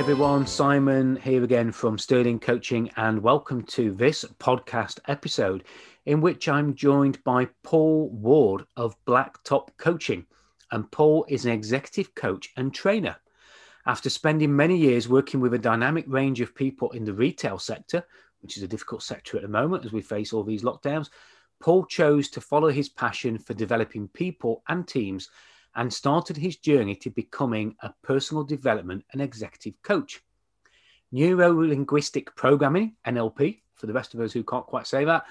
Everyone, Simon here again from Sterling Coaching, and welcome to this podcast episode in which I'm joined by Paul Ward of Blacktop Coaching. And Paul is an executive coach and trainer. After spending many years working with a dynamic range of people in the retail sector, which is a difficult sector at the moment as we face all these lockdowns, Paul chose to follow his passion for developing people and teams and started his journey to becoming a personal development and executive coach. Neuro linguistic programming, NLP, for the rest of us who can't quite say that,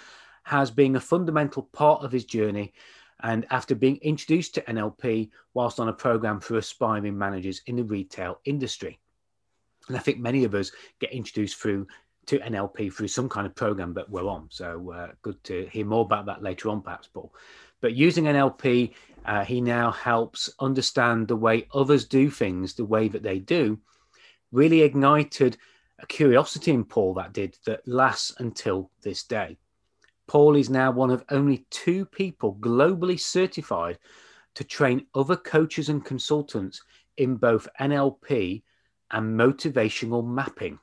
has been a fundamental part of his journey. And after being introduced to NLP whilst on a program for aspiring managers in the retail industry. And I think many of us get introduced through to NLP through some kind of program that we're on. So uh, good to hear more about that later on, perhaps, Paul. But using NLP, uh, he now helps understand the way others do things, the way that they do, really ignited a curiosity in Paul that did that lasts until this day. Paul is now one of only two people globally certified to train other coaches and consultants in both NLP and motivational mapping.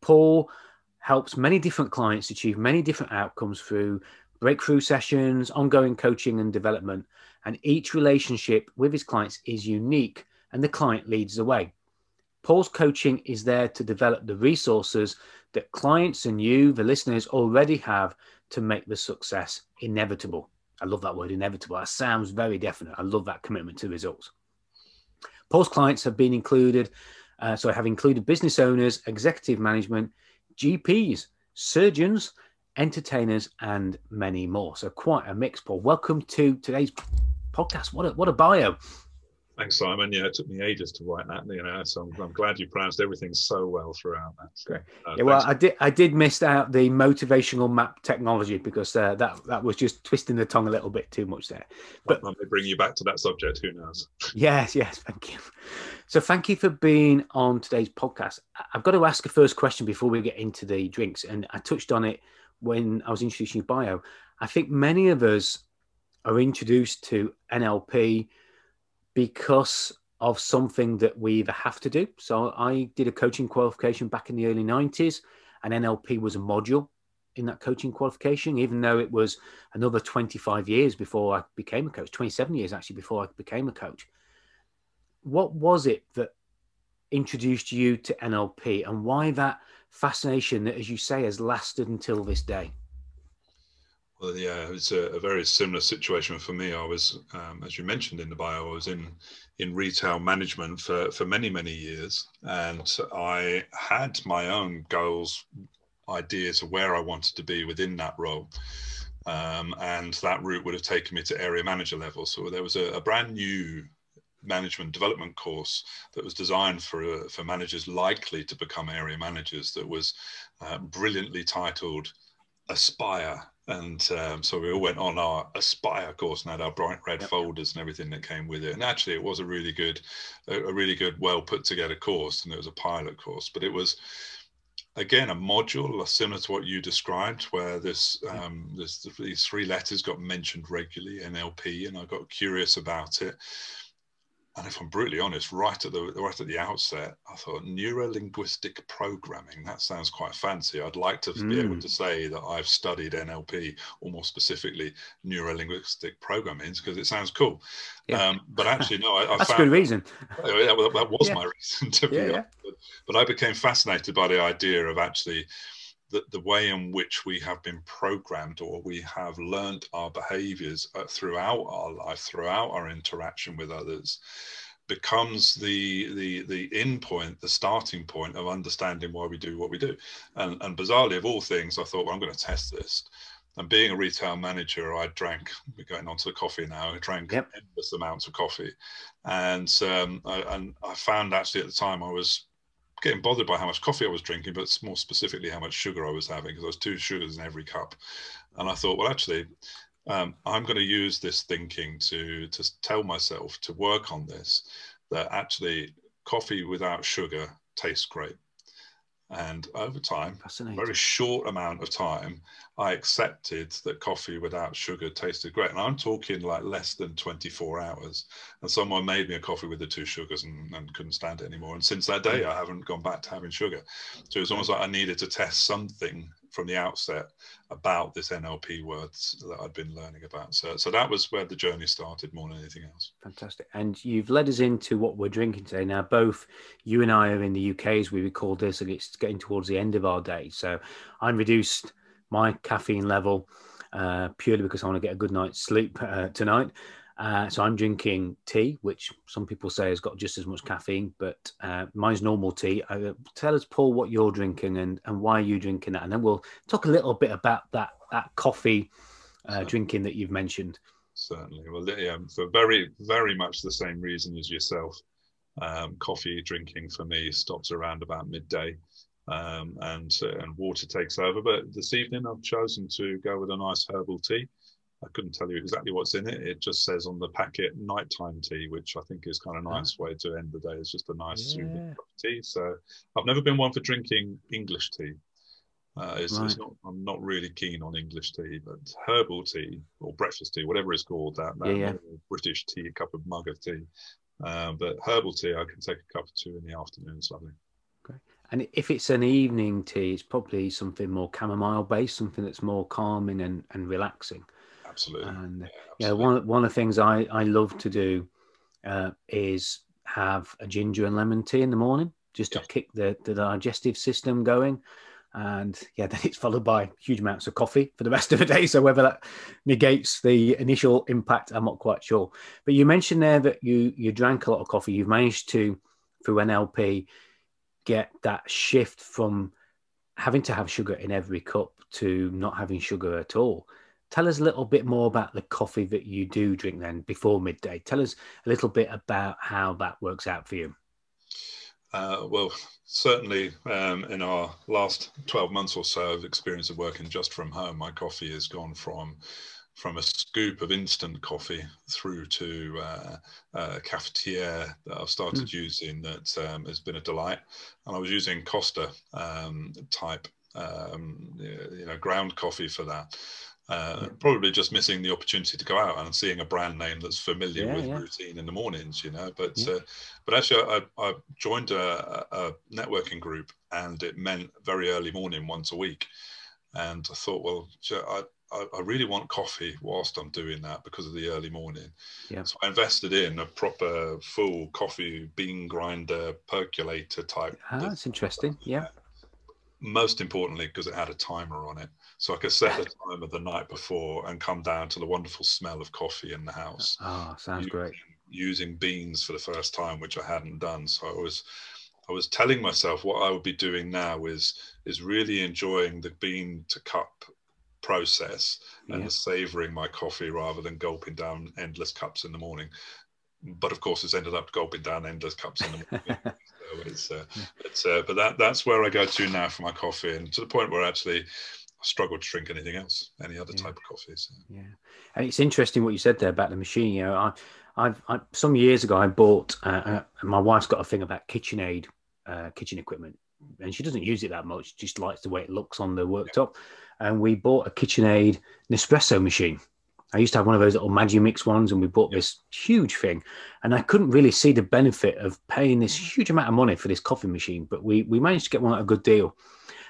Paul helps many different clients achieve many different outcomes through breakthrough sessions, ongoing coaching and development. And each relationship with his clients is unique, and the client leads the way. Paul's coaching is there to develop the resources that clients and you, the listeners, already have to make the success inevitable. I love that word, inevitable. That sounds very definite. I love that commitment to results. Paul's clients have been included uh, so I have included business owners, executive management, GPs, surgeons, entertainers, and many more. So quite a mix, Paul. Welcome to today's podcast. What a, what a bio. Thanks, Simon. Yeah, it took me ages to write that. You know, so I'm, I'm glad you pronounced everything so well throughout that. So, Great. Uh, yeah, well, I did. I did miss out the motivational map technology because uh, that that was just twisting the tongue a little bit too much there. But I may bring you back to that subject. Who knows? Yes, yes. Thank you. So, thank you for being on today's podcast. I've got to ask a first question before we get into the drinks, and I touched on it when I was introducing bio. I think many of us are introduced to NLP because of something that we either have to do. So I did a coaching qualification back in the early 90s, and NLP was a module in that coaching qualification, even though it was another 25 years before I became a coach, 27 years actually before I became a coach. What was it that introduced you to NLP and why that fascination that, as you say, has lasted until this day? Well, yeah, it's a, a, very similar situation for me. I was, um, as you mentioned in the bio, I was in in retail management for for many many years, and I had my own goals, ideas of where I wanted to be within that role. Um, and that route would have taken me to area manager level. So there was a, a brand new management development course that was designed for uh, for managers likely to become area managers. That was uh, brilliantly titled Aspire and um, so we all went on our aspire course and had our bright red yep. folders and everything that came with it and actually it was a really good a, really good well put together course and it was a pilot course but it was again a module similar to what you described where this um, this these three letters got mentioned regularly nlp and i got curious about it and if I'm brutally honest, right at the right at the outset, I thought neuro linguistic programming. That sounds quite fancy. I'd like to mm. be able to mm. say that I've studied NLP, or more specifically, neuro linguistic programming, because it sounds cool. Yeah. Um, but actually, no, I, I that's a good reason. That, that was yeah. my reason to be yeah, honest. But, but I became fascinated by the idea of actually the, the way in which we have been programmed or we have learnt our behaviors uh, throughout our life, throughout our interaction with others, becomes the the the in point, the starting point of understanding why we do what we do. And, and bizarrely, of all things, I thought, well, I'm going to test this. And being a retail manager, I drank. We're going on to the coffee now. I drank yep. endless amounts of coffee, and um, I, and I found actually at the time I was getting bothered by how much coffee I was drinking, but more specifically how much sugar I was having because there was two sugars in every cup. And I thought, well, actually, um, I'm going to use this thinking to to tell myself to work on this. That actually, coffee without sugar tastes great. And over time, very short amount of time, I accepted that coffee without sugar tasted great. And I'm talking like less than 24 hours. And someone made me a coffee with the two sugars and, and couldn't stand it anymore. And since that day, mm. I haven't gone back to having sugar. So it was almost like I needed to test something from the outset about this NLP words that I'd been learning about. So, so that was where the journey started more than anything else. Fantastic. And you've led us into what we're drinking today. Now, both you and I are in the UK as we record this, and it's getting towards the end of our day. So I'm reduced my caffeine level uh, purely because I want to get a good night's sleep uh, tonight. Uh, so I'm drinking tea, which some people say has got just as much caffeine, but uh, mine's normal tea. Uh, tell us, Paul, what you're drinking and, and why are you drinking that, and then we'll talk a little bit about that that coffee uh, drinking that you've mentioned. Certainly, well, yeah, for very very much the same reason as yourself. Um, coffee drinking for me stops around about midday, um, and uh, and water takes over. But this evening, I've chosen to go with a nice herbal tea. I couldn't tell you exactly what's in it. It just says on the packet nighttime tea, which I think is kind of ah. nice way to end the day. It's just a nice yeah. soothing cup of tea. So I've never been one for drinking English tea. Uh, it's, right. it's not, I'm not really keen on English tea, but herbal tea or breakfast tea, whatever it's called, that, that yeah, yeah. British tea, a cup of mug of tea. Um, but herbal tea, I can take a cup or two in the afternoon. Something. Okay. And if it's an evening tea, it's probably something more chamomile based, something that's more calming and, and relaxing. Absolutely. And yeah, absolutely. yeah, one one of the things I I love to do uh, is have a ginger and lemon tea in the morning just to yeah. kick the, the digestive system going. And yeah, then it's followed by huge amounts of coffee for the rest of the day. So whether that negates the initial impact, I'm not quite sure. But you mentioned there that you you drank a lot of coffee. You've managed to through NLP get that shift from having to have sugar in every cup to not having sugar at all. Tell us a little bit more about the coffee that you do drink then before midday. Tell us a little bit about how that works out for you. Uh, well, certainly um, in our last 12 months or so of experience of working just from home, my coffee has gone from from a scoop of instant coffee through to uh, a cafetiere that I've started mm. using that um, has been a delight. And I was using Costa um, type, um, you know, ground coffee for that. Uh, probably just missing the opportunity to go out and seeing a brand name that's familiar yeah, with yeah. routine in the mornings, you know. But yeah. uh, but actually, I, I joined a, a, networking group, and it meant very early morning once a week. And I thought, well, I, I really want coffee whilst I'm doing that because of the early morning. Yeah. So I invested in a proper full coffee bean grinder percolator type. Ah, that's interesting. Yeah. Most importantly, because it had a timer on it. So I could set the timer the night before and come down to the wonderful smell of coffee in the house. Oh, sounds using, great. Using beans for the first time, which I hadn't done. So I was I was telling myself what I would be doing now is is really enjoying the bean to cup process and yeah. savoring my coffee rather than gulping down endless cups in the morning. But of course, it's ended up gulping down endless cups in the morning. so it's, uh, it's uh, but that that's where I go to now for my coffee, and to the point where actually struggle to drink anything else, any other yeah. type of coffee. So. Yeah, and it's interesting what you said there about the machine. You know, I, I've I, some years ago I bought. Uh, uh, my wife's got a thing about KitchenAid uh, kitchen equipment, and she doesn't use it that much. Just likes the way it looks on the worktop. Yeah. And we bought a KitchenAid Nespresso machine. I used to have one of those little Magimix ones, and we bought this huge thing. And I couldn't really see the benefit of paying this huge amount of money for this coffee machine, but we we managed to get one at a good deal.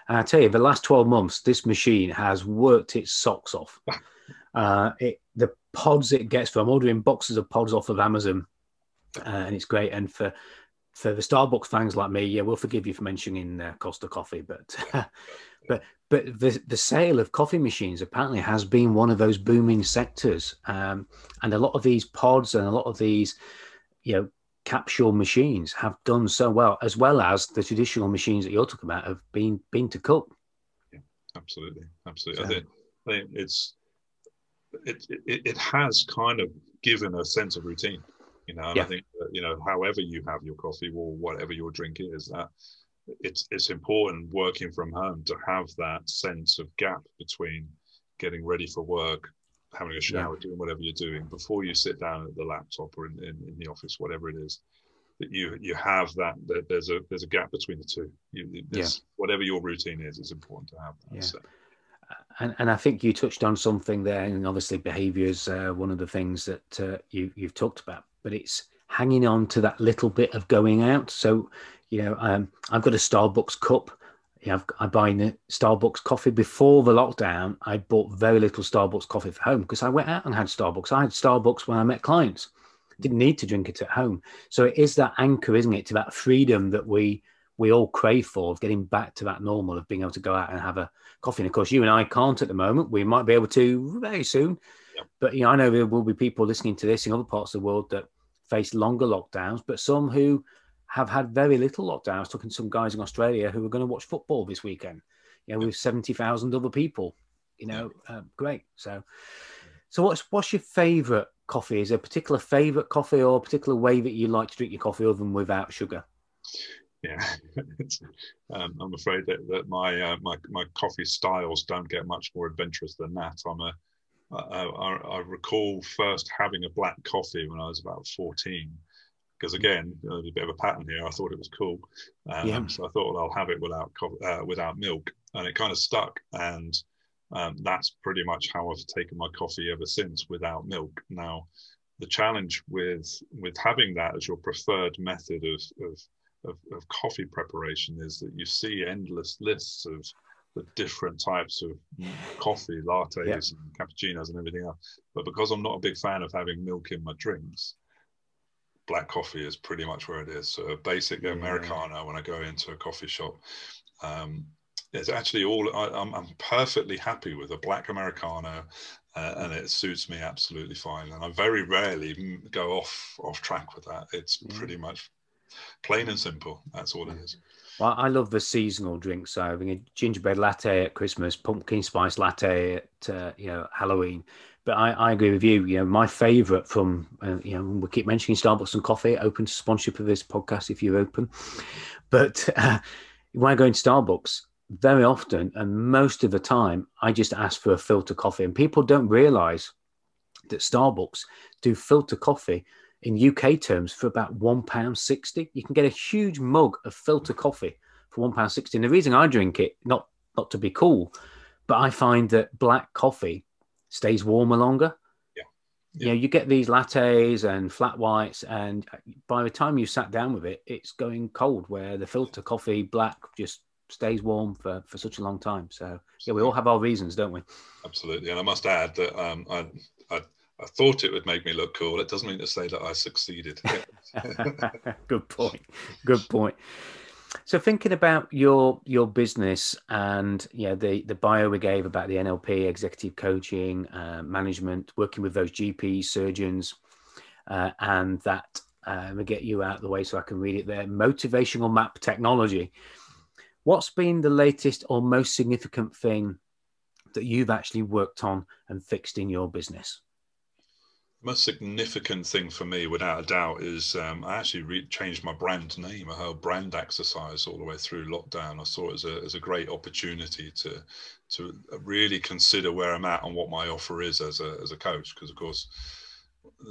And I tell you, the last 12 months, this machine has worked its socks off. Uh, it, the pods it gets from ordering boxes of pods off of Amazon, uh, and it's great. And for for the Starbucks fans like me, yeah, we'll forgive you for mentioning uh, Costa Coffee, but but but the the sale of coffee machines apparently has been one of those booming sectors, um, and a lot of these pods and a lot of these, you know, capsule machines have done so well, as well as the traditional machines that you're talking about have been bean to cup. Yeah, absolutely, absolutely. So, I, think, I think it's it, it it has kind of given a sense of routine, you know. And yeah. I think that, you know, however you have your coffee or whatever your drink is, that it's it's important working from home to have that sense of gap between getting ready for work, having a shower, yeah. doing whatever you're doing before you sit down at the laptop or in, in, in, the office, whatever it is. That you you have that, that there's a there's a gap between the two. You, yeah. Whatever your routine is, it's important to have that. Yeah. So. And, and I think you touched on something there, and obviously behaviour is uh, one of the things that uh, you you've talked about. But it's hanging on to that little bit of going out. So, you know, um, I've got a Starbucks cup. You know, I buy the Starbucks coffee before the lockdown. I bought very little Starbucks coffee for home because I went out and had Starbucks. I had Starbucks when I met clients. Didn't need to drink it at home. So it is that anchor, isn't it, to that freedom that we we all crave for of getting back to that normal of being able to go out and have a coffee. And of course, you and I can't at the moment. We might be able to very soon. But you know, I know there will be people listening to this in other parts of the world that face longer lockdowns, but some who have had very little lockdown. I was talking to some guys in Australia who were going to watch football this weekend, you know, with 70,000 other people, you know, uh, great. So, so what's, what's your favorite coffee? Is there a particular favorite coffee or a particular way that you like to drink your coffee other than without sugar? Yeah, um, I'm afraid that, that my, uh, my my coffee styles don't get much more adventurous than that. I'm a I, I, I, recall first having a black coffee when I was about 14. Because again, there's a bit of a pattern here. I thought it was cool, um, yeah. so I thought, well, I'll have it without uh, without milk, and it kind of stuck. And um, that's pretty much how I've taken my coffee ever since, without milk. Now, the challenge with with having that as your preferred method of, of of, of, coffee preparation is that you see endless lists of the different types of coffee, lattes, yeah. and cappuccinos, and everything else. But because I'm not a big fan of having milk in my drinks, black coffee is pretty much where it is. So a basic yeah. americano when I go into a coffee shop. Um, it's actually all I, am I'm, I'm perfectly happy with a black americano uh, and it suits me absolutely fine and i very rarely go off off track with that it's pretty much plain and simple that's all it is well, I love the seasonal drinks. So having a gingerbread latte at Christmas, pumpkin spice latte at uh, you know Halloween. But I, I agree with you. You know, my favourite from uh, you know we keep mentioning Starbucks and coffee. Open to sponsorship of this podcast if you're open. But uh, when I go into Starbucks, very often and most of the time, I just ask for a filter coffee, and people don't realise that Starbucks do filter coffee in UK terms for about one pound sixty. You can get a huge mug of filter coffee for one pound sixty. And the reason I drink it, not not to be cool, but I find that black coffee stays warmer longer. Yeah. yeah. You know, you get these lattes and flat whites, and by the time you sat down with it, it's going cold. Where the filter coffee black just stays warm for, for such a long time. So yeah, we all have our reasons, don't we? Absolutely. And I must add that um, I, I I thought it would make me look cool. It doesn't mean to say that I succeeded. Good point. Good point. So thinking about your your business and yeah the the bio we gave about the NLP, executive coaching, uh, management, working with those GPs, surgeons, uh, and that uh, we get you out of the way so I can read it there. Motivational map technology. What's been the latest or most significant thing that you've actually worked on and fixed in your business? Most significant thing for me, without a doubt, is um, I actually re- changed my brand name. I had brand exercise all the way through lockdown. I saw it as a, as a great opportunity to to really consider where I'm at and what my offer is as a, as a coach. Because, of course,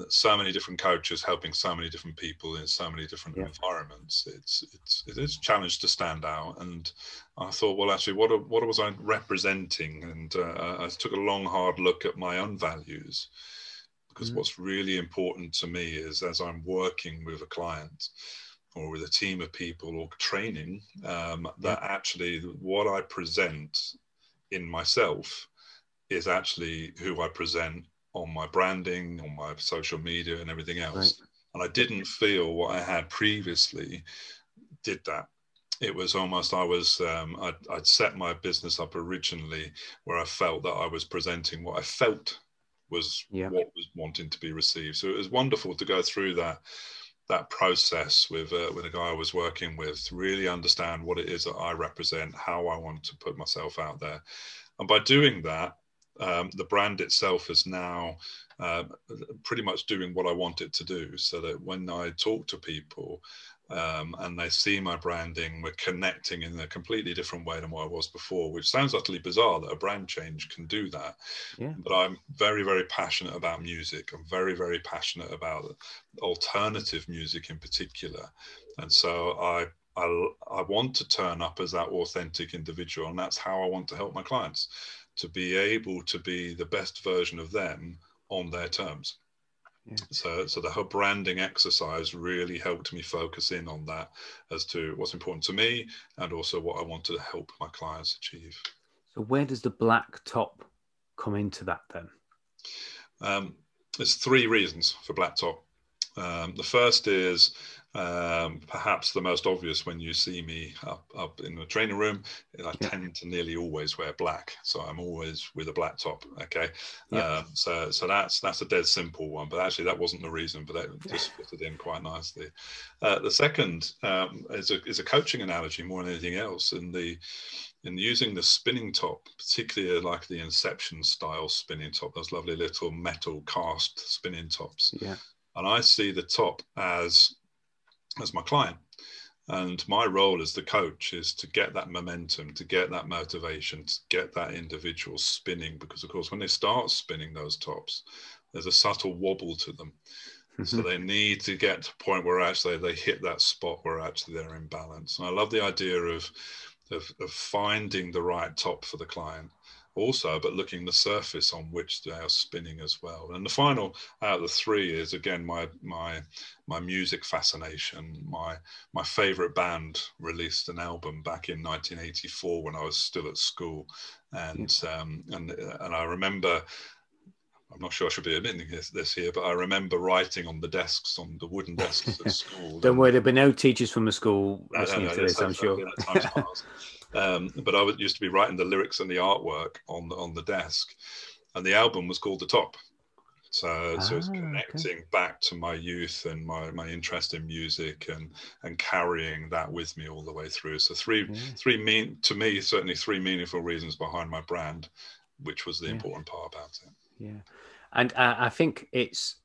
so many different coaches helping so many different people in so many different yeah. environments. It's, it's, it is a challenge to stand out. And I thought, well, actually, what, what was I representing? And uh, I took a long, hard look at my own values because mm. what's really important to me is as I'm working with a client or with a team of people or training, um, that actually what I present in myself is actually who I present on my branding, on my social media, and everything else. Right. And I didn't feel what I had previously did that. It was almost I was um, I'd, I'd set my business up originally where I felt that I was presenting what I felt was yeah. what was wanting to be received. So it was wonderful to go through that that process with uh, with a guy I was working with to really understand what it is that I represent, how I want to put myself out there, and by doing that, um, the brand itself is now uh, pretty much doing what I want it to do. So that when I talk to people, um, and they see my branding, we're connecting in a completely different way than what I was before, which sounds utterly bizarre that a brand change can do that. Yeah. But I'm very, very passionate about music. I'm very, very passionate about alternative music in particular. And so I I, I want to turn up as that authentic individual, and that's how I want to help my clients to be able to be the best version of them on their terms. Yeah. So, so the whole branding exercise really helped me focus in on that as to what's important to me and also what I want to help my clients achieve. So, where does the black top come into that then? Um, there's three reasons for black top. Um, the first is um, perhaps the most obvious when you see me up, up in the training room, I yeah. tend to nearly always wear black, so I'm always with a black top. Okay, yeah. um, so so that's that's a dead simple one, but actually that wasn't the reason, but that just fitted in quite nicely. Uh, the second um, is a is a coaching analogy more than anything else, in the in using the spinning top, particularly like the Inception style spinning top, those lovely little metal cast spinning tops. Yeah. And I see the top as as my client. And my role as the coach is to get that momentum, to get that motivation, to get that individual spinning. Because, of course, when they start spinning those tops, there's a subtle wobble to them. Mm-hmm. So they need to get to a point where actually they hit that spot where actually they're in balance. And I love the idea of, of, of finding the right top for the client also, but looking the surface on which they are spinning as well. And the final out of the three is again my my my music fascination. My my favorite band released an album back in 1984 when I was still at school, and um, and and I remember. I'm not sure I should be admitting this, this, here, but I remember writing on the desks, on the wooden desks at school. Don't worry, there'll be no teachers from the school listening to this, I'm sure. Um, but I used to be writing the lyrics and the artwork on the, on the desk, and the album was called The Top. So, ah, so it's connecting okay. back to my youth and my, my interest in music and and carrying that with me all the way through. So three yeah. three mean to me certainly three meaningful reasons behind my brand, which was the yeah. important part about it. Yeah, and uh, I think it's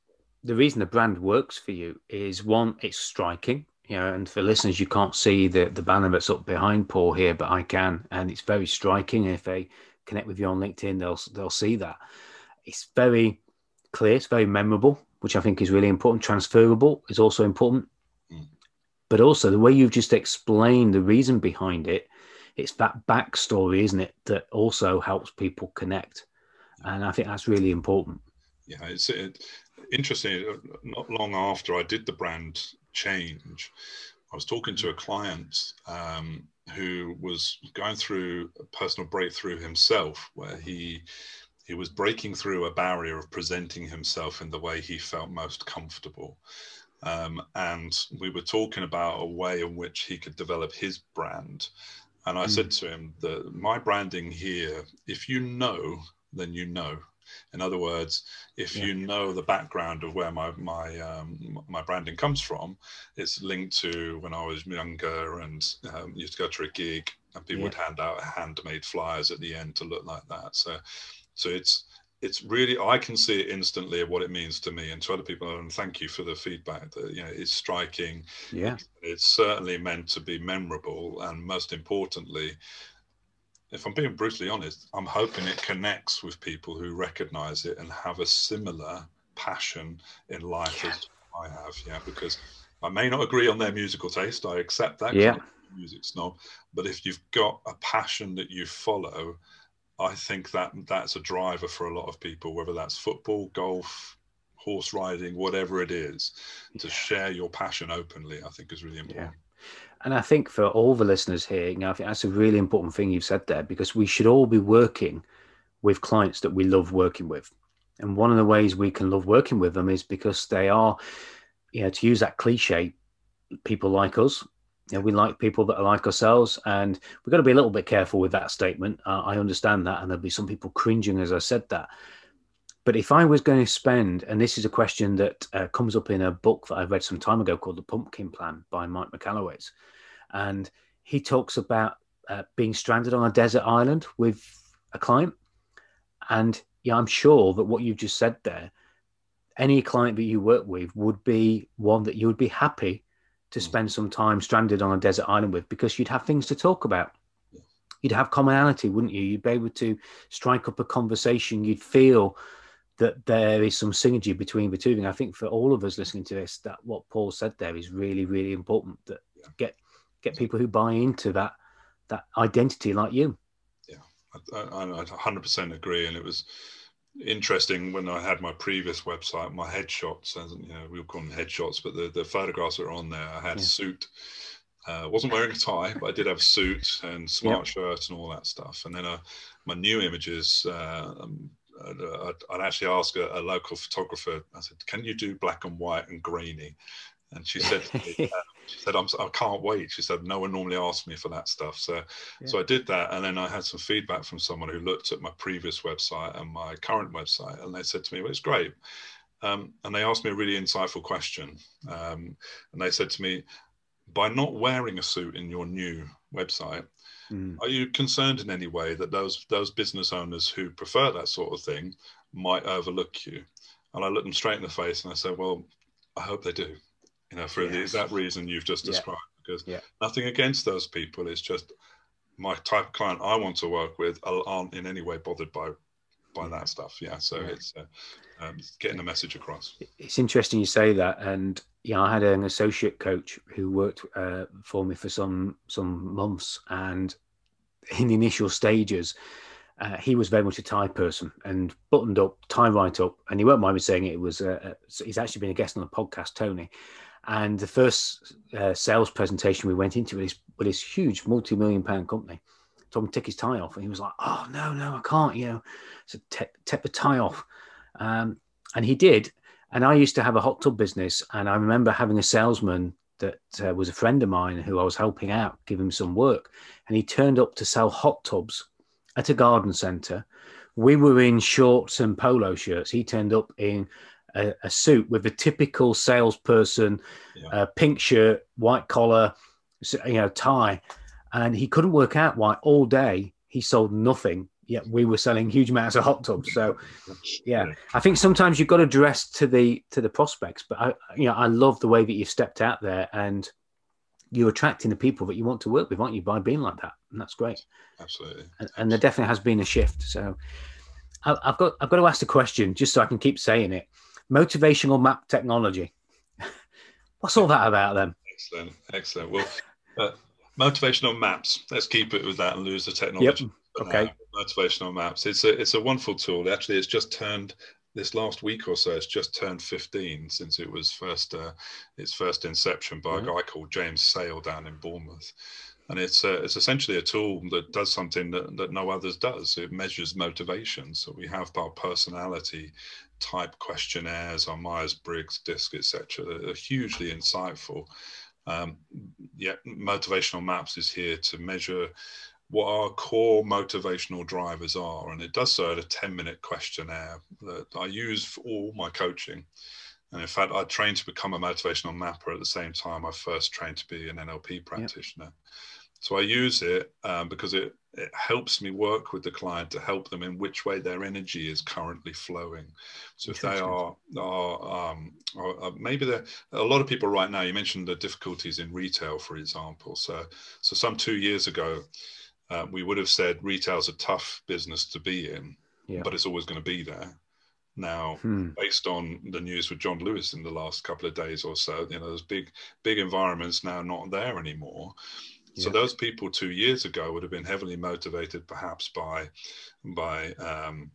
the reason the brand works for you is one, it's striking you know, and for listeners, you can't see the the banner that's up behind Paul here, but I can, and it's very striking. If they connect with you on LinkedIn, they'll they'll see that. It's very clear, it's very memorable, which I think is really important. Transferable is also important, mm. but also the way you've just explained the reason behind it. It's that backstory, isn't it, that also helps people connect, and I think that's really important. Yeah, it's it, interesting. Not long after I did the brand change. I was talking to a client um, who was going through a personal breakthrough himself, where he he was breaking through a barrier of presenting himself in the way he felt most comfortable. Um, and we were talking about a way in which he could develop his brand. And I mm. said to him that my branding here, if you know, then you know. In other words, if yeah. you know the background of where my my um, my branding comes from, it's linked to when I was younger and um, used to go to a gig and people yeah. would hand out handmade flyers at the end to look like that. So, so it's it's really I can see it instantly what it means to me and to other people. And thank you for the feedback. That you know, it's striking. Yeah, it's certainly meant to be memorable, and most importantly, if I'm being brutally honest, I'm hoping it connects with people who recognize it and have a similar passion in life yeah. as I have. Yeah, because I may not agree on their musical taste. I accept that. Yeah. music snob. But if you've got a passion that you follow, I think that that's a driver for a lot of people, whether that's football, golf, horse riding, whatever it is, to share your passion openly, I think is really important. Yeah. And I think for all the listeners here, you know, I think that's a really important thing you've said there because we should all be working with clients that we love working with. And one of the ways we can love working with them is because they are, you know, to use that cliche, people like us. You know, we like people that are like ourselves, and we've got to be a little bit careful with that statement. Uh, I understand that, and there'll be some people cringing as I said that. But if I was going to spend, and this is a question that uh, comes up in a book that I read some time ago called The Pumpkin Plan by Mike Michalowicz, and he talks about uh, being stranded on a desert island with a client. And yeah, I'm sure that what you've just said there, any client that you work with would be one that you would be happy to spend some time stranded on a desert island with because you'd have things to talk about. You'd have commonality, wouldn't you? You'd be able to strike up a conversation. You'd feel that there is some synergy between the two. And I think for all of us listening to this, that what Paul said there is really, really important. That get get people who buy into that that identity like you. Yeah, I, I, I 100% agree. And it was interesting when I had my previous website, my headshots, as you know, we call them headshots, but the, the photographs that are on there, I had yeah. a suit. Uh, wasn't wearing a tie, but I did have a suit and smart yep. shirt and all that stuff. And then uh, my new images, uh, um, I'd, I'd, actually ask a, a, local photographer. I said, "Can you do black and white and grainy?" And she said, me, uh, "She said I'm, I can't wait." She said, "No one normally asks me for that stuff." So, yeah. so I did that, and then I had some feedback from someone who looked at my previous website and my current website, and they said to me, "Well, it's great." Um, and they asked me a really insightful question, um, and they said to me, "By not wearing a suit in your new website." Mm. Are you concerned in any way that those those business owners who prefer that sort of thing might overlook you? And I looked them straight in the face and I said, "Well, I hope they do." You know, for yes. the exact reason you've just described. Yeah. Because yeah. nothing against those people. It's just my type of client I want to work with aren't in any way bothered by by that stuff. Yeah, so yeah. it's uh, um, getting the message across. It's interesting you say that, and yeah, I had an associate coach who worked uh, for me for some some months, and in the initial stages, uh, he was very much a tie person and buttoned up, tie right up, and he won't mind me saying it. it was uh, he's actually been a guest on the podcast, Tony. And the first uh, sales presentation we went into with this, with his huge multi-million pound company, told him to take his tie off, and he was like, "Oh no, no, I can't," you know. So take the tie off, um, and he did. And I used to have a hot tub business, and I remember having a salesman that uh, was a friend of mine who I was helping out, give him some work, and he turned up to sell hot tubs at a garden centre. We were in shorts and polo shirts. He turned up in a, a suit with a typical salesperson, yeah. uh, pink shirt, white collar, you know, tie, and he couldn't work out why all day he sold nothing. Yet we were selling huge amounts of hot tubs. So, yeah, I think sometimes you've got to dress to the to the prospects. But I, you know, I love the way that you've stepped out there and you're attracting the people that you want to work with, aren't you, by being like that? And that's great. Absolutely. And, and there definitely has been a shift. So, I've got I've got to ask the question just so I can keep saying it motivational map technology. What's all that about then? Excellent, excellent. Well, uh, motivational maps. Let's keep it with that and lose the technology. Yep. Okay. Motivational maps. It's a it's a wonderful tool. Actually, it's just turned this last week or so. It's just turned 15 since it was first uh, its first inception by mm-hmm. a guy called James Sale down in Bournemouth and it's uh, it's essentially a tool that does something that, that no others does. It measures motivation. So we have our personality type questionnaires, our Myers Briggs disc, etc. That are hugely insightful. Um, yet motivational maps is here to measure what our core motivational drivers are, and it does so at a 10 minute questionnaire that I use for all my coaching. And in fact, I trained to become a motivational mapper at the same time I first trained to be an NLP practitioner. Yep. So I use it um, because it, it helps me work with the client to help them in which way their energy is currently flowing. So if they are, are, um, are, maybe a lot of people right now. You mentioned the difficulties in retail, for example. So so some two years ago, uh, we would have said retail's a tough business to be in, yeah. but it's always going to be there. Now, hmm. based on the news with John Lewis in the last couple of days or so, you know, there's big, big environments now not there anymore. So those people two years ago would have been heavily motivated, perhaps by by um,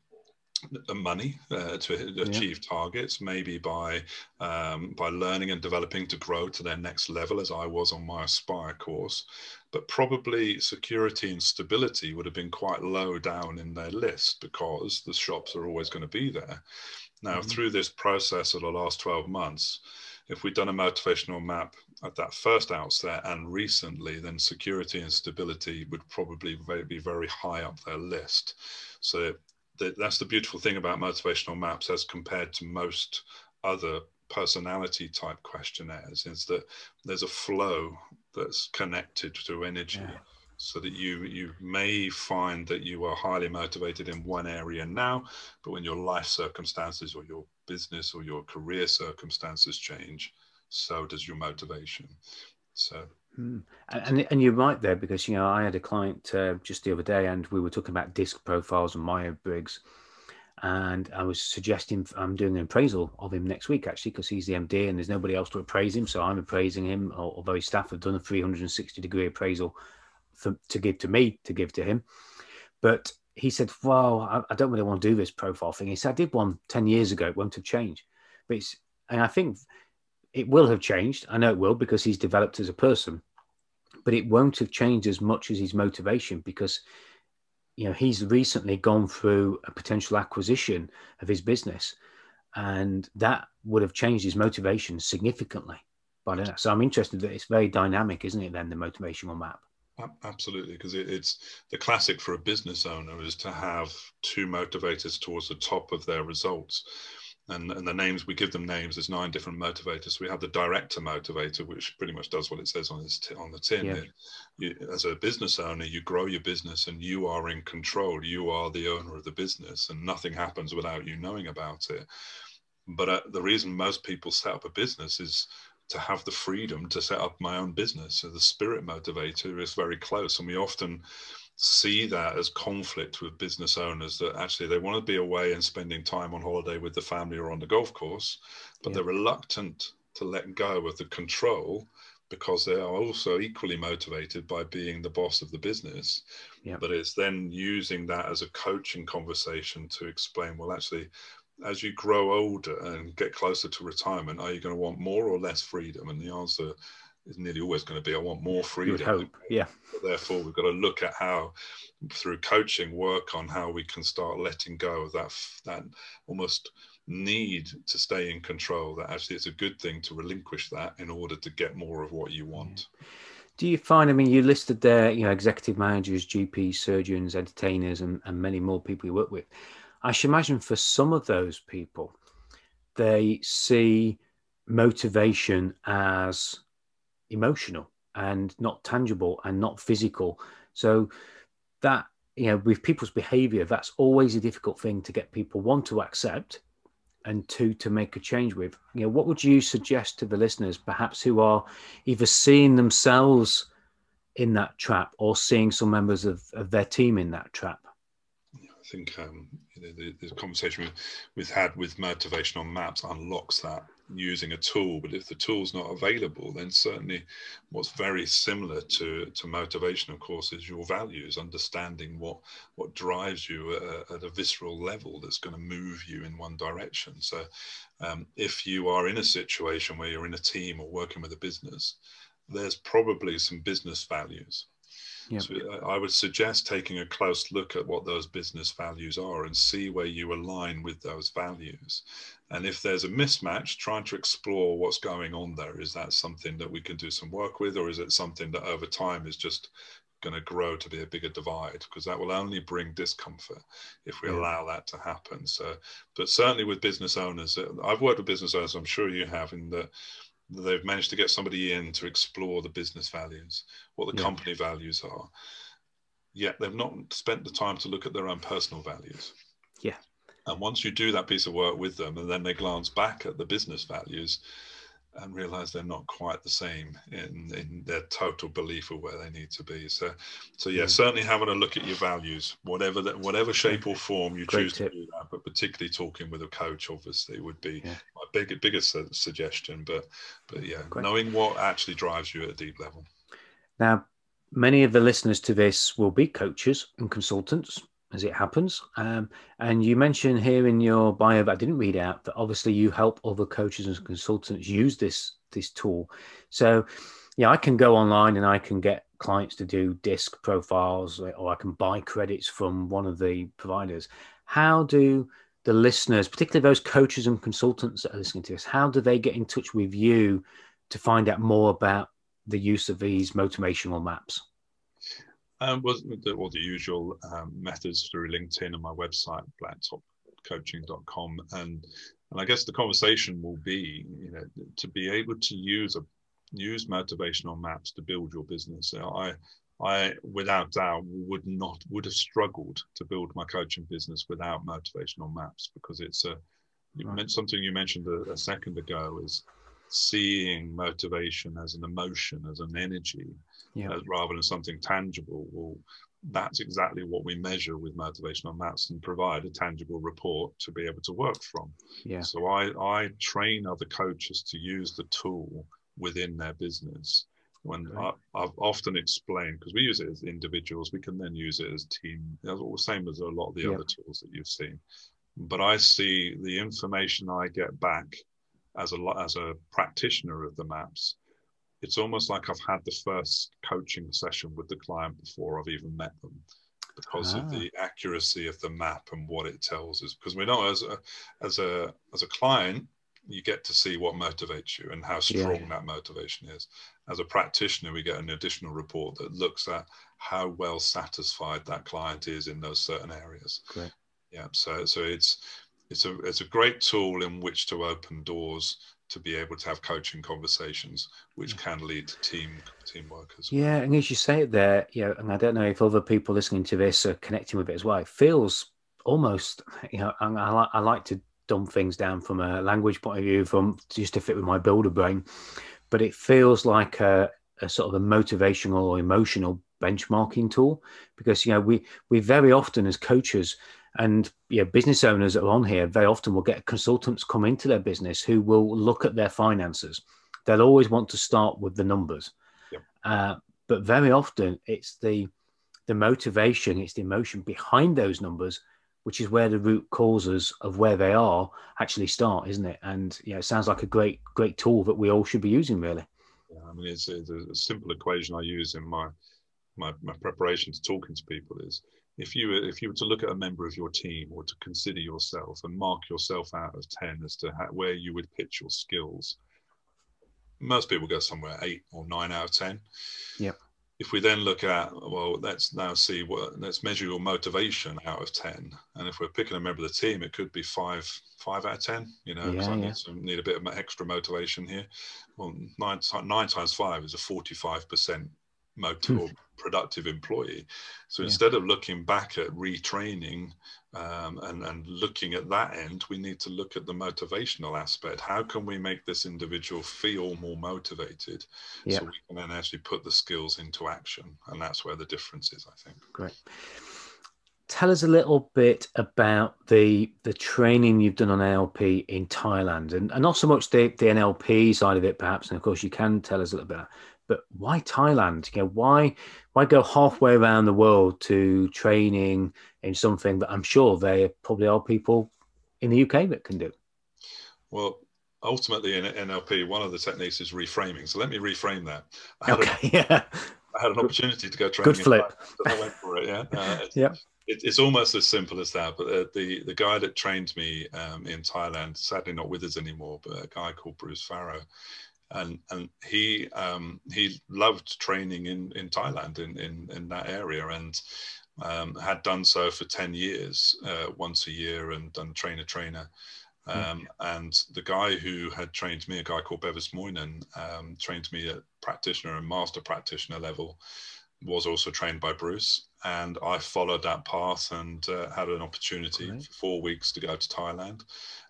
money uh, to achieve yeah. targets, maybe by um, by learning and developing to grow to their next level, as I was on my Aspire course. But probably security and stability would have been quite low down in their list because the shops are always going to be there. Now, mm-hmm. through this process of the last 12 months, if we'd done a motivational map at that first outset and recently, then security and stability would probably be very high up their list. So that's the beautiful thing about motivational maps as compared to most other personality type questionnaires is that there's a flow that's connected to energy. Yeah so that you you may find that you are highly motivated in one area now but when your life circumstances or your business or your career circumstances change so does your motivation. So. Mm. And, and you're right there because you know I had a client uh, just the other day and we were talking about disc profiles and Myers Briggs, and I was suggesting I'm doing an appraisal of him next week actually because he's the MD and there's nobody else to appraise him, so I'm appraising him. Although his staff have done a 360 degree appraisal for, to give to me to give to him, but he said, "Well, I, I, don't really want to do this profile thing." He said, "I did one ten years ago; it won't have changed." But it's, and I think it will have changed. I know it will because he's developed as a person, but it won't have changed as much as his motivation because, you know, he's recently gone through a potential acquisition of his business, and that would have changed his motivation significantly. But so I'm interested that it's very dynamic, isn't it? Then the motivational map. Absolutely, because it, it's the classic for a business owner is to have two motivators towards the top of their results. And, and the names we give them names. There's nine different motivators. We have the director motivator, which pretty much does what it says on t- on the tin. Yeah. You, as a business owner, you grow your business, and you are in control. You are the owner of the business, and nothing happens without you knowing about it. But uh, the reason most people set up a business is to have the freedom to set up my own business. So the spirit motivator is very close, and we often see that as conflict with business owners that actually they want to be away and spending time on holiday with the family or on the golf course, but yeah. they're reluctant to let go of the control because they are also equally motivated by being the boss of the business. Yeah. But it's then using that as a coaching conversation to explain, well, actually, as you grow older and get closer to retirement, are you going to want more or less freedom? And the answer is nearly always going to be, I want more freedom. hope, yeah. Therefore, we've got to look at how, through coaching, work on how we can start letting go of that that almost need to stay in control. That actually, it's a good thing to relinquish that in order to get more of what you want. Yeah. Do you find? I mean, you listed there, you know, executive managers, GPs, surgeons, entertainers, and, and many more people you work with. I should imagine for some of those people, they see motivation as emotional and not tangible and not physical. So that you know, with people's behavior, that's always a difficult thing to get people one to accept and two to make a change with. You know, what would you suggest to the listeners, perhaps who are either seeing themselves in that trap or seeing some members of, of their team in that trap? I think um, you know, the, the, conversation we've, had with motivational maps unlocks that using a tool. But if the tool's not available, then certainly what's very similar to, to motivation, of course, is your values, understanding what, what drives you at, at a visceral level that's going to move you in one direction. So um, if you are in a situation where you're in a team or working with a business, there's probably some business values Yep. So uh, I would suggest taking a close look at what those business values are and see where you align with those values. And if there's a mismatch, trying to explore what's going on there. Is that something that we can do some work with, or is it something that over time is just going to grow to be a bigger divide? Because that will only bring discomfort if we yeah. allow that to happen. So, but certainly with business owners, uh, I've worked with business owners, I'm sure you have, in that they've managed to get somebody in to explore the business values, what the yeah. company values are. Yet they've not spent the time to look at their own personal values. Yeah. And once you do that piece of work with them, and then they glance back at the business values, and realize they're not quite the same in, in their total belief of where they need to be. So, so yeah, mm. certainly having a look at your values, whatever that, whatever shape or form you Great choose tip. to do that, but particularly talking with a coach, obviously, would be yeah. my big, biggest suggestion. But, but yeah, Great. knowing what actually drives you at a deep level. Now, many of the listeners to this will be coaches and consultants as it happens. Um, and you mentioned here in your bio that I didn't read out that obviously you help other coaches and consultants use this this tool. So, yeah, I can go online and I can get clients to do disc profiles, or I can buy credits from one of the providers. How do the listeners, particularly those coaches and consultants that are listening to this, how do they get in touch with you to find out more about the use of these motivational maps? Um, was the, well, the usual um, methods through LinkedIn and my website, blacktopcoaching.com. And, and I guess the conversation will be, you know, to be able to use a use motivational maps to build your business. I, I, without doubt, would not would have struggled to build my coaching business without motivational maps because it's a you right. meant something you mentioned a, a, second ago is seeing motivation as an emotion, as an energy, yeah. as, rather than something tangible. Well, that's exactly what we measure with motivational maps and provide a tangible report to be able to work from. Yeah. So I, I train other coaches to use the tool within their business. When I, have often explained, because we use it as individuals, we can then use it as team, It's all the same as a lot of the yeah. other tools that you've seen. But I see the information I get back as a as a practitioner of the maps it's almost like I've had the first coaching session with the client before I've even met them because ah. of the accuracy of the map and what it tells us. Because we know as a as a as a client, you get to see what motivates you and how strong yeah. that motivation is. As a practitioner, we get an additional report that looks at how well satisfied that client is in those certain areas. Great. Yeah. So so it's it's a it's a great tool in which to open doors to be able to have coaching conversations, which can lead to team teamwork as well. Yeah, and as you say it there, you know, and I don't know if other people listening to this are connecting with it as well. It feels almost, you know, I, I, I like to dumb things down from a language point of view, from just to fit with my builder brain, but it feels like a, a sort of a motivational or emotional benchmarking tool because you know we we very often as coaches and yeah, business owners that are on here very often will get consultants come into their business who will look at their finances. They'll always want to start with the numbers, yep. uh, but very often it's the the motivation, it's the emotion behind those numbers, which is where the root causes of where they are actually start, isn't it? And yeah, it sounds like a great great tool that we all should be using, really. Yeah, I mean, it's, it's a simple equation I use in my my, my preparation to talking to people is if you were, if you were to look at a member of your team or to consider yourself and mark yourself out of 10 as to how, where you would pitch your skills most people go somewhere 8 or 9 out of 10 yep. If we then look at well let's now see what let's measure your motivation out of 10 and if we're picking a member of the team it could be 5 5 out of 10 you know yeah, I yeah. need, some, need a bit of extra motivation here. Well 9, 9 times 5 is a 45 percent motive or productive employee. So yeah. instead of looking back at retraining um, and, and looking at that end, we need to look at the motivational aspect. How can we make this individual feel more motivated yeah. so we can then actually put the skills into action? And that's where the difference is, I think. Great. Tell us a little bit about the the training you've done on NLP in Thailand, and, and not so much the, the NLP side of it, perhaps. And of course, you can tell us a little bit but why Thailand? You know, why why go halfway around the world to training in something that I'm sure there probably are people in the UK that can do? Well, ultimately in NLP, one of the techniques is reframing. So let me reframe that. I okay, a, yeah. I had an opportunity to go train. Good flip. I went for it. Yeah. Uh, yeah. It, it's almost as simple as that. But uh, the the guy that trained me um, in Thailand, sadly not with us anymore, but a guy called Bruce Farrow, and and he um, he loved training in in Thailand in in, in that area and um, had done so for 10 years uh, once a year and done trainer trainer. Um, and the guy who had trained me a guy called Bevis Moynan um, trained me at practitioner and master practitioner level was also trained by Bruce and I followed that path and uh, had an opportunity for four weeks to go to Thailand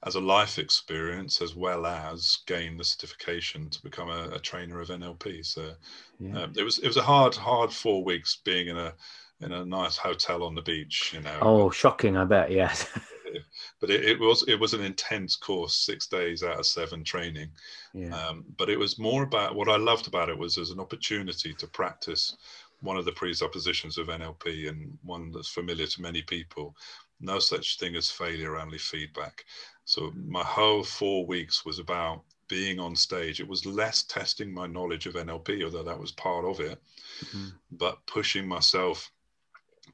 as a life experience as well as gain the certification to become a, a trainer of NLP. So yeah. um, it was it was a hard hard four weeks being in a in a nice hotel on the beach. You know. Oh, shocking! I bet. Yes. but it, it, was it was an intense course, six days out of seven training. Yeah. Um, but it was more about what I loved about it was as an opportunity to practice one of the presuppositions of NLP and one that's familiar to many people. No such thing as failure, only feedback. So my whole four weeks was about being on stage. It was less testing my knowledge of NLP, although that was part of it, mm-hmm. but pushing myself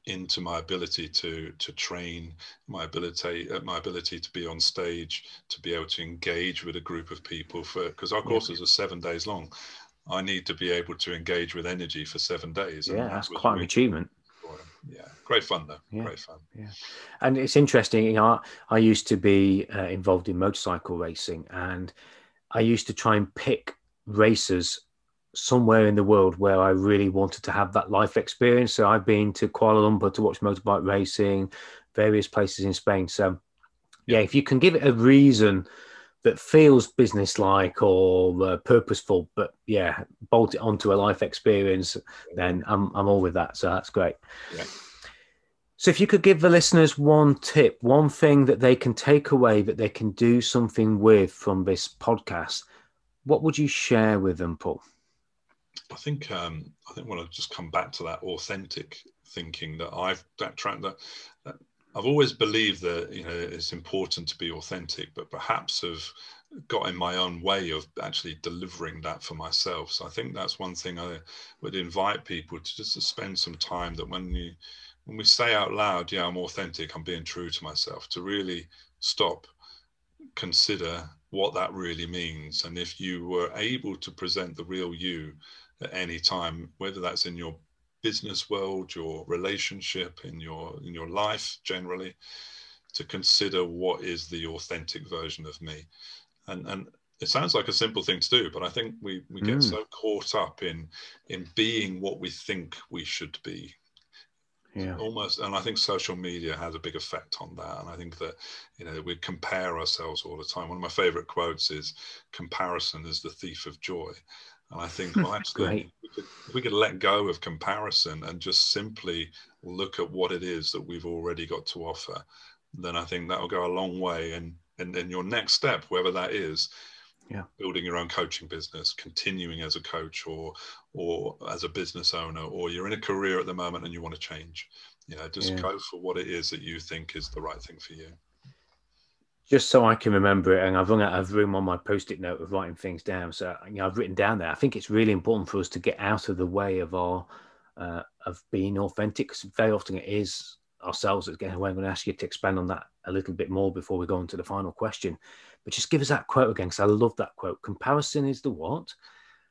into my ability to to train my ability uh, my ability to be on stage to be able to engage with a group of people for because our courses are seven days long I need to be able to engage with energy for seven days. Yeah, that's quite an achievement. Yeah, great fun though. Yeah. Great fun. Yeah, and it's interesting. You know, I used to be uh, involved in motorcycle racing, and I used to try and pick racers somewhere in the world where I really wanted to have that life experience. So I've been to Kuala Lumpur to watch motorbike racing, various places in Spain. So yeah, if you can give it a reason that feels business-like or uh, purposeful, but yeah, bolt it onto a life experience, then I'm I'm all with that. So that's great. Yeah. So, if you could give the listeners one tip, one thing that they can take away that they can do something with from this podcast, what would you share with them, Paul? I think um, I think when I just come back to that authentic thinking that I've that track that, that I've always believed that you know it's important to be authentic, but perhaps have got in my own way of actually delivering that for myself. So I think that's one thing I would invite people to just to spend some time that when you when we say out loud, yeah, I'm authentic, I'm being true to myself, to really stop, consider what that really means. And if you were able to present the real you at any time, whether that's in your business world, your relationship, in your in your life generally, to consider what is the authentic version of me. And and it sounds like a simple thing to do, but I think we, we get mm. so caught up in in being what we think we should be yeah. almost and i think social media has a big effect on that and i think that you know we compare ourselves all the time one of my favorite quotes is comparison is the thief of joy and i think well actually we could, we could let go of comparison and just simply look at what it is that we've already got to offer then i think that will go a long way and and then your next step whether that is yeah. building your own coaching business, continuing as a coach or or as a business owner, or you're in a career at the moment and you want to change. You know, just yeah. go for what it is that you think is the right thing for you. Just so I can remember it, and I've run out of room on my post-it note of writing things down. So you know, I've written down there. I think it's really important for us to get out of the way of our uh, of being authentic. Because very often it is ourselves that's getting away. I'm going to ask you to expand on that a little bit more before we go on to the final question. But just give us that quote again, because I love that quote. Comparison is the what?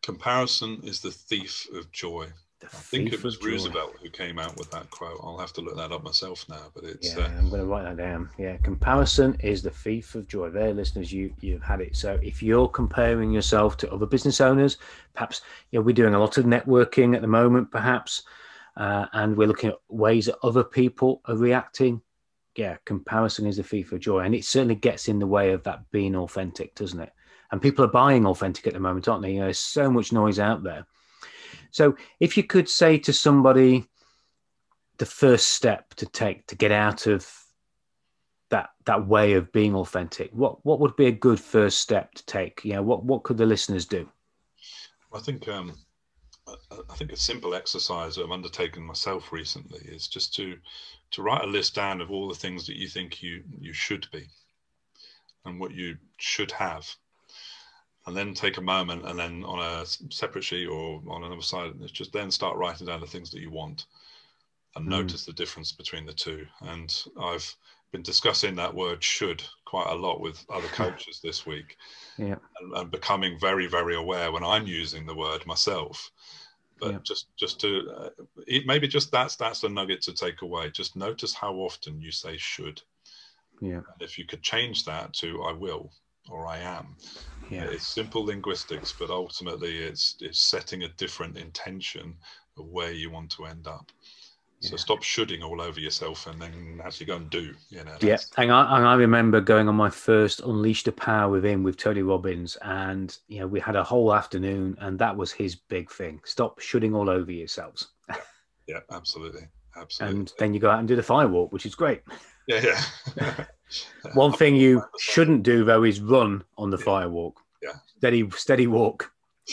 Comparison is the thief of joy. The I think it was Roosevelt who came out with that quote. I'll have to look that up myself now, but it's. Yeah, uh, I'm going to write that down. Yeah, comparison is the thief of joy. There, listeners, you you've had it. So if you're comparing yourself to other business owners, perhaps you know we're doing a lot of networking at the moment, perhaps, uh, and we're looking at ways that other people are reacting yeah, comparison is the thief of joy, and it certainly gets in the way of that being authentic, doesn't it? And people are buying authentic at the moment, aren't they? You know, there's so much noise out there. So, if you could say to somebody the first step to take to get out of that that way of being authentic, what what would be a good first step to take? Know, what what could the listeners do? I think um, I think a simple exercise I've undertaken myself recently is just to to write a list down of all the things that you think you you should be and what you should have and then take a moment and then on a separate sheet or on another side just then start writing down the things that you want and mm. notice the difference between the two and i've been discussing that word should quite a lot with other coaches this week yeah. and, and becoming very very aware when i'm using the word myself but yeah. just just to uh, maybe just that's that's the nugget to take away just notice how often you say should yeah and if you could change that to i will or i am yeah it's simple linguistics but ultimately it's it's setting a different intention of where you want to end up so yeah. stop shoulding all over yourself and then actually go and do. You know. Yeah, and I, and I remember going on my first Unleash the Power Within with Tony Robbins, and you know we had a whole afternoon, and that was his big thing: stop shoulding all over yourselves. yeah, yeah absolutely, absolutely. And then you go out and do the firewalk, which is great. Yeah, yeah. One thing you shouldn't do though is run on the yeah. firewalk. Yeah, steady, steady walk.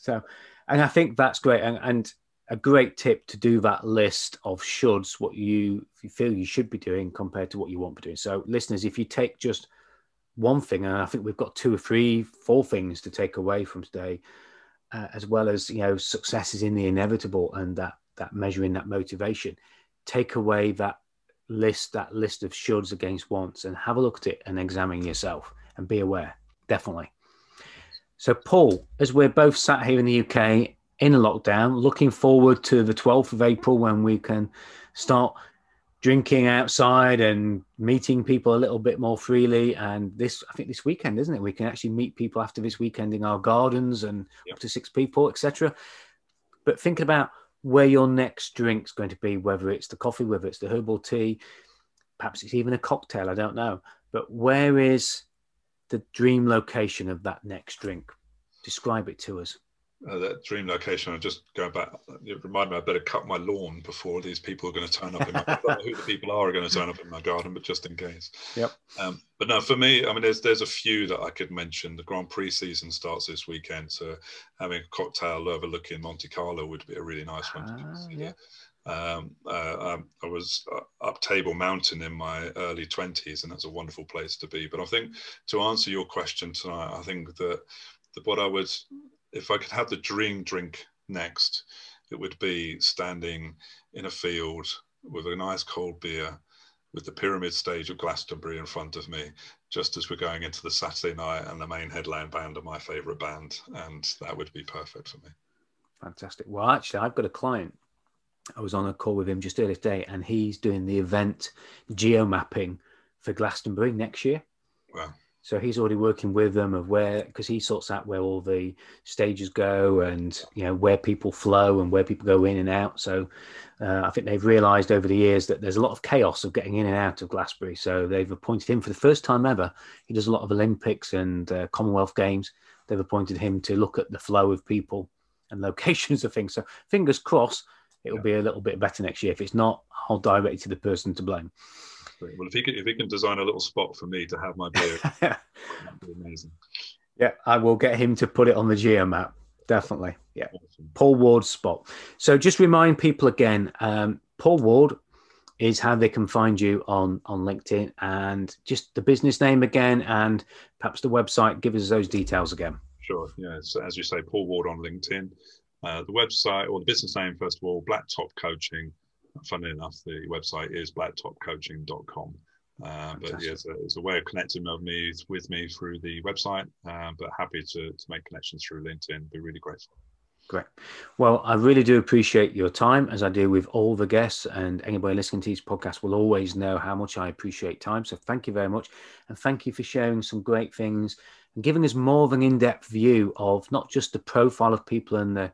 so, and I think that's great, and and a great tip to do that list of shoulds, what you, you feel you should be doing compared to what you want to be doing. So, listeners, if you take just one thing, and I think we've got two or three, four things to take away from today, uh, as well as you know successes in the inevitable and that that measuring that motivation. Take away that list, that list of shoulds against wants, and have a look at it and examine yourself and be aware. Definitely. So, Paul, as we're both sat here in the UK in a lockdown. Looking forward to the 12th of April when we can start drinking outside and meeting people a little bit more freely. And this, I think, this weekend, isn't it? We can actually meet people after this weekend in our gardens and yep. up to six people, etc. But thinking about where your next drink's going to be, whether it's the coffee, whether it's the herbal tea, perhaps it's even a cocktail, I don't know. But where is the dream location of that next drink. Describe it to us uh, that dream location. I'm just going back. It reminded me I better cut my lawn before these people are going to turn up. In my, I don't know who the people are, are going to turn up in my garden, but just in case. Yep. Um, but no, for me, I mean, there's there's a few that I could mention. The Grand Prix season starts this weekend, so having a cocktail overlooking Monte Carlo would be a really nice one to ah, consider. Um, uh, um, I was uh, up Table Mountain in my early 20s, and that's a wonderful place to be. But I think to answer your question tonight, I think that, that what I would if I could have the dream drink next, it would be standing in a field with a nice cold beer with the pyramid stage of Glastonbury in front of me, just as we're going into the Saturday night and the main headline band of my favourite band. And that would be perfect for me. Fantastic. Well, actually, I've got a client. I was on a call with him just earlier today, and he's doing the event geo mapping for Glastonbury next year. Wow. So he's already working with them of where, because he sorts out where all the stages go and you know where people flow and where people go in and out. So uh, I think they've realised over the years that there's a lot of chaos of getting in and out of Glastonbury. So they've appointed him for the first time ever. He does a lot of Olympics and uh, Commonwealth Games. They've appointed him to look at the flow of people and locations of things. So fingers crossed, it'll yeah. be a little bit better next year. If it's not, I'll direct it to the person to blame. Well, if he can, if he can design a little spot for me to have my beer, that'd be amazing. Yeah, I will get him to put it on the geo map. Definitely. Yeah. Awesome. Paul Ward's spot. So just remind people again, um, Paul Ward is how they can find you on on LinkedIn and just the business name again and perhaps the website. Give us those details again. Sure. Yeah. So as you say, Paul Ward on LinkedIn. Uh, the website or the business name, first of all, Blacktop Coaching funnily enough, the website is blacktopcoaching.com. Uh, but yeah, it's a, it's a, way of connecting with me with me through the website. Uh, but happy to, to make connections through LinkedIn. Be really grateful. Great. Well, I really do appreciate your time, as I do with all the guests, and anybody listening to these podcasts will always know how much I appreciate time. So thank you very much, and thank you for sharing some great things and giving us more of an in-depth view of not just the profile of people and the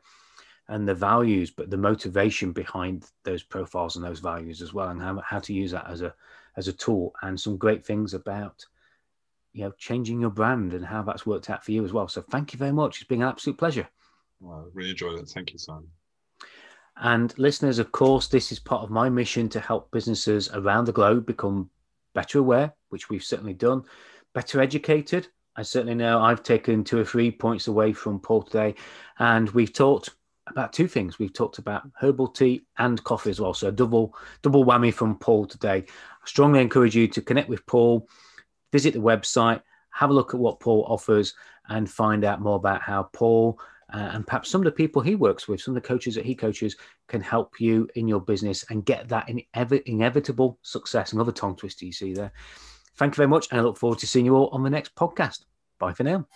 and the values, but the motivation behind those profiles and those values as well, and how, how to use that as a as a tool, and some great things about you know changing your brand and how that's worked out for you as well. So thank you very much. It's been an absolute pleasure. Well, I really enjoyed it. Thank you, Simon. And listeners, of course, this is part of my mission to help businesses around the globe become better aware, which we've certainly done, better educated. I certainly know I've taken two or three points away from Paul today, and we've talked about two things. We've talked about herbal tea and coffee as well. So double double whammy from Paul today. I strongly encourage you to connect with Paul, visit the website, have a look at what Paul offers, and find out more about how Paul uh, and perhaps some of the people he works with, some of the coaches that he coaches, can help you in your business and get that inevitable success. Another tongue twister you see there. Thank you very much, and I look forward to seeing you all on the next podcast. Bye for now.